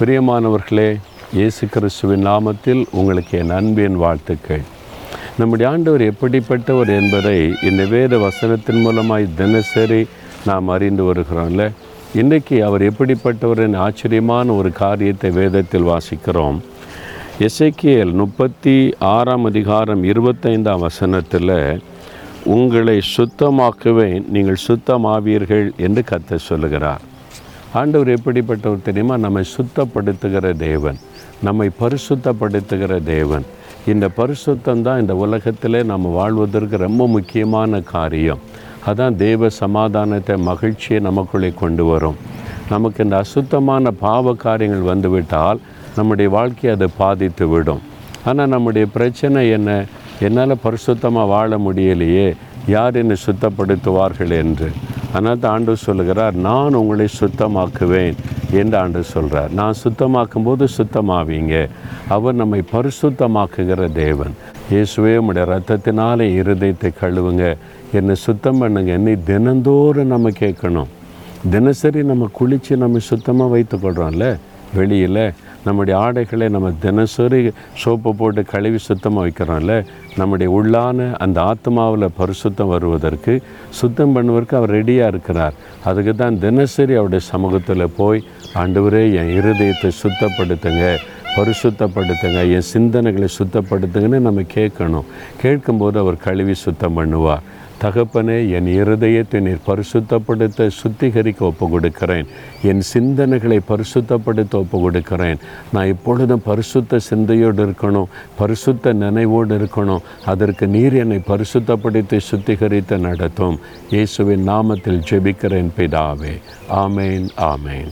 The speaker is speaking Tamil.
பிரியமானவர்களே இயேசு கிறிஸ்துவின் நாமத்தில் உங்களுக்கு என் அன்பின் வாழ்த்துக்கள். நம்முடைய ஆண்டவர் எப்படிப்பட்டவர் என்பதை இந்த வேத வசனத்தின் மூலமாய் தினசரி நாம் அறிந்து வருகிறோம்ல. இன்றைக்கி அவர் எப்படிப்பட்டவரின் ஆச்சரியமான ஒரு காரியத்தை வேதத்தில் வாசிக்கிறோம். எசேக்கியேல் முப்பத்தி ஆறாம் அதிகாரம் இருபத்தைந்தாம் வசனத்தில் உங்களை சுத்தமாக்குவேன் நீங்கள் சுத்தமாவீர்கள் என்று கத்த சொல்லுகிறார். ஆண்டவர் எப்படிப்பட்டவர் தெரியுமா? நம்மை சுத்தப்படுத்துகிற தேவன். நம்மை பரிசுத்தப்படுத்துகிற தேவன். இந்த பரிசுத்தம் தான் இந்த உலகத்தில் நம்ம வாழ்வதற்கு ரொம்ப முக்கியமான காரியம். அதான் தேவ சமாதானத்தை மகிழ்ச்சியை நமக்குள்ளே கொண்டு வரும். நமக்கு இந்த அசுத்தமான பாவ காரியங்கள் வந்துவிட்டால் நம்முடைய வாழ்க்கையை அதை பாதித்து விடும். ஆனால் நம்முடைய பிரச்சனை என்ன? என்னால் பரிசுத்தமாக வாழ முடியலையே. யார் என்னை சுத்தப்படுத்துவார்கள் என்று? அதனால் தான் ஆண்டு சொல்லுகிறார் நான் உங்களை சுத்தமாக்குவேன் என்று ஆண்டு சொல்கிறார் நான் சுத்தமாக்கும் போது சுத்தமாவீங்க. அவர் நம்மை பரிசுத்தமாக்குகிற தேவன். இயேசுவே உடைய ரத்தத்தினாலே இருதயத்தை கழுவுங்க. என்னை சுத்தம் பண்ணுங்க. என்னை தினந்தோறும் நம்ம கேட்கணும். தினசரி நம்ம குளித்து நம்ம சுத்தமாக வைத்துக்கொள்கிறோம்ல வெளியில் நம்முடைய ஆடைகளை நம்ம தினசரி சோப்பு போட்டு கழுவி சுத்தமாக வைக்கிறோம்ல நம்முடைய உள்ளான அந்த ஆத்மாவில் பரிசுத்தம் வருவதற்கு சுத்தம் பண்ணுவதற்கு அவர் ரெடியாக இருக்கிறார். அதுக்கு தான் தினசரி அவருடைய சமூகத்தில் போய் ஆண்டவரே என் இருதயத்தை சுத்தப்படுத்துங்க. பரிசுத்தப்படுத்துங்க. என் சிந்தனைகளை சுத்தப்படுத்துங்கன்னு நம்ம கேட்கணும். கேட்கும்போது அவர் கழுவி சுத்தம் பண்ணுவார். தகப்பனே என் இருதயத்தை நீர் பரிசுத்தப்படுத்த சுத்திகரிக்க ஒப்பு கொடுக்கிறேன் என் சிந்தனைகளை பரிசுத்தப்படுத்த ஒப்பு கொடுக்கிறேன் நான் இப்பொழுதும் பரிசுத்த சிந்தையோடு இருக்கணும் பரிசுத்த நினைவோடு இருக்கணும். அதற்கு நீர் என்னை பரிசுத்தப்படுத்தி சுத்திகரித்து நடத்தும். இயேசுவின் நாமத்தில் ஜெபிக்கிறேன் பிதாவே. ஆமேன் ஆமேன்.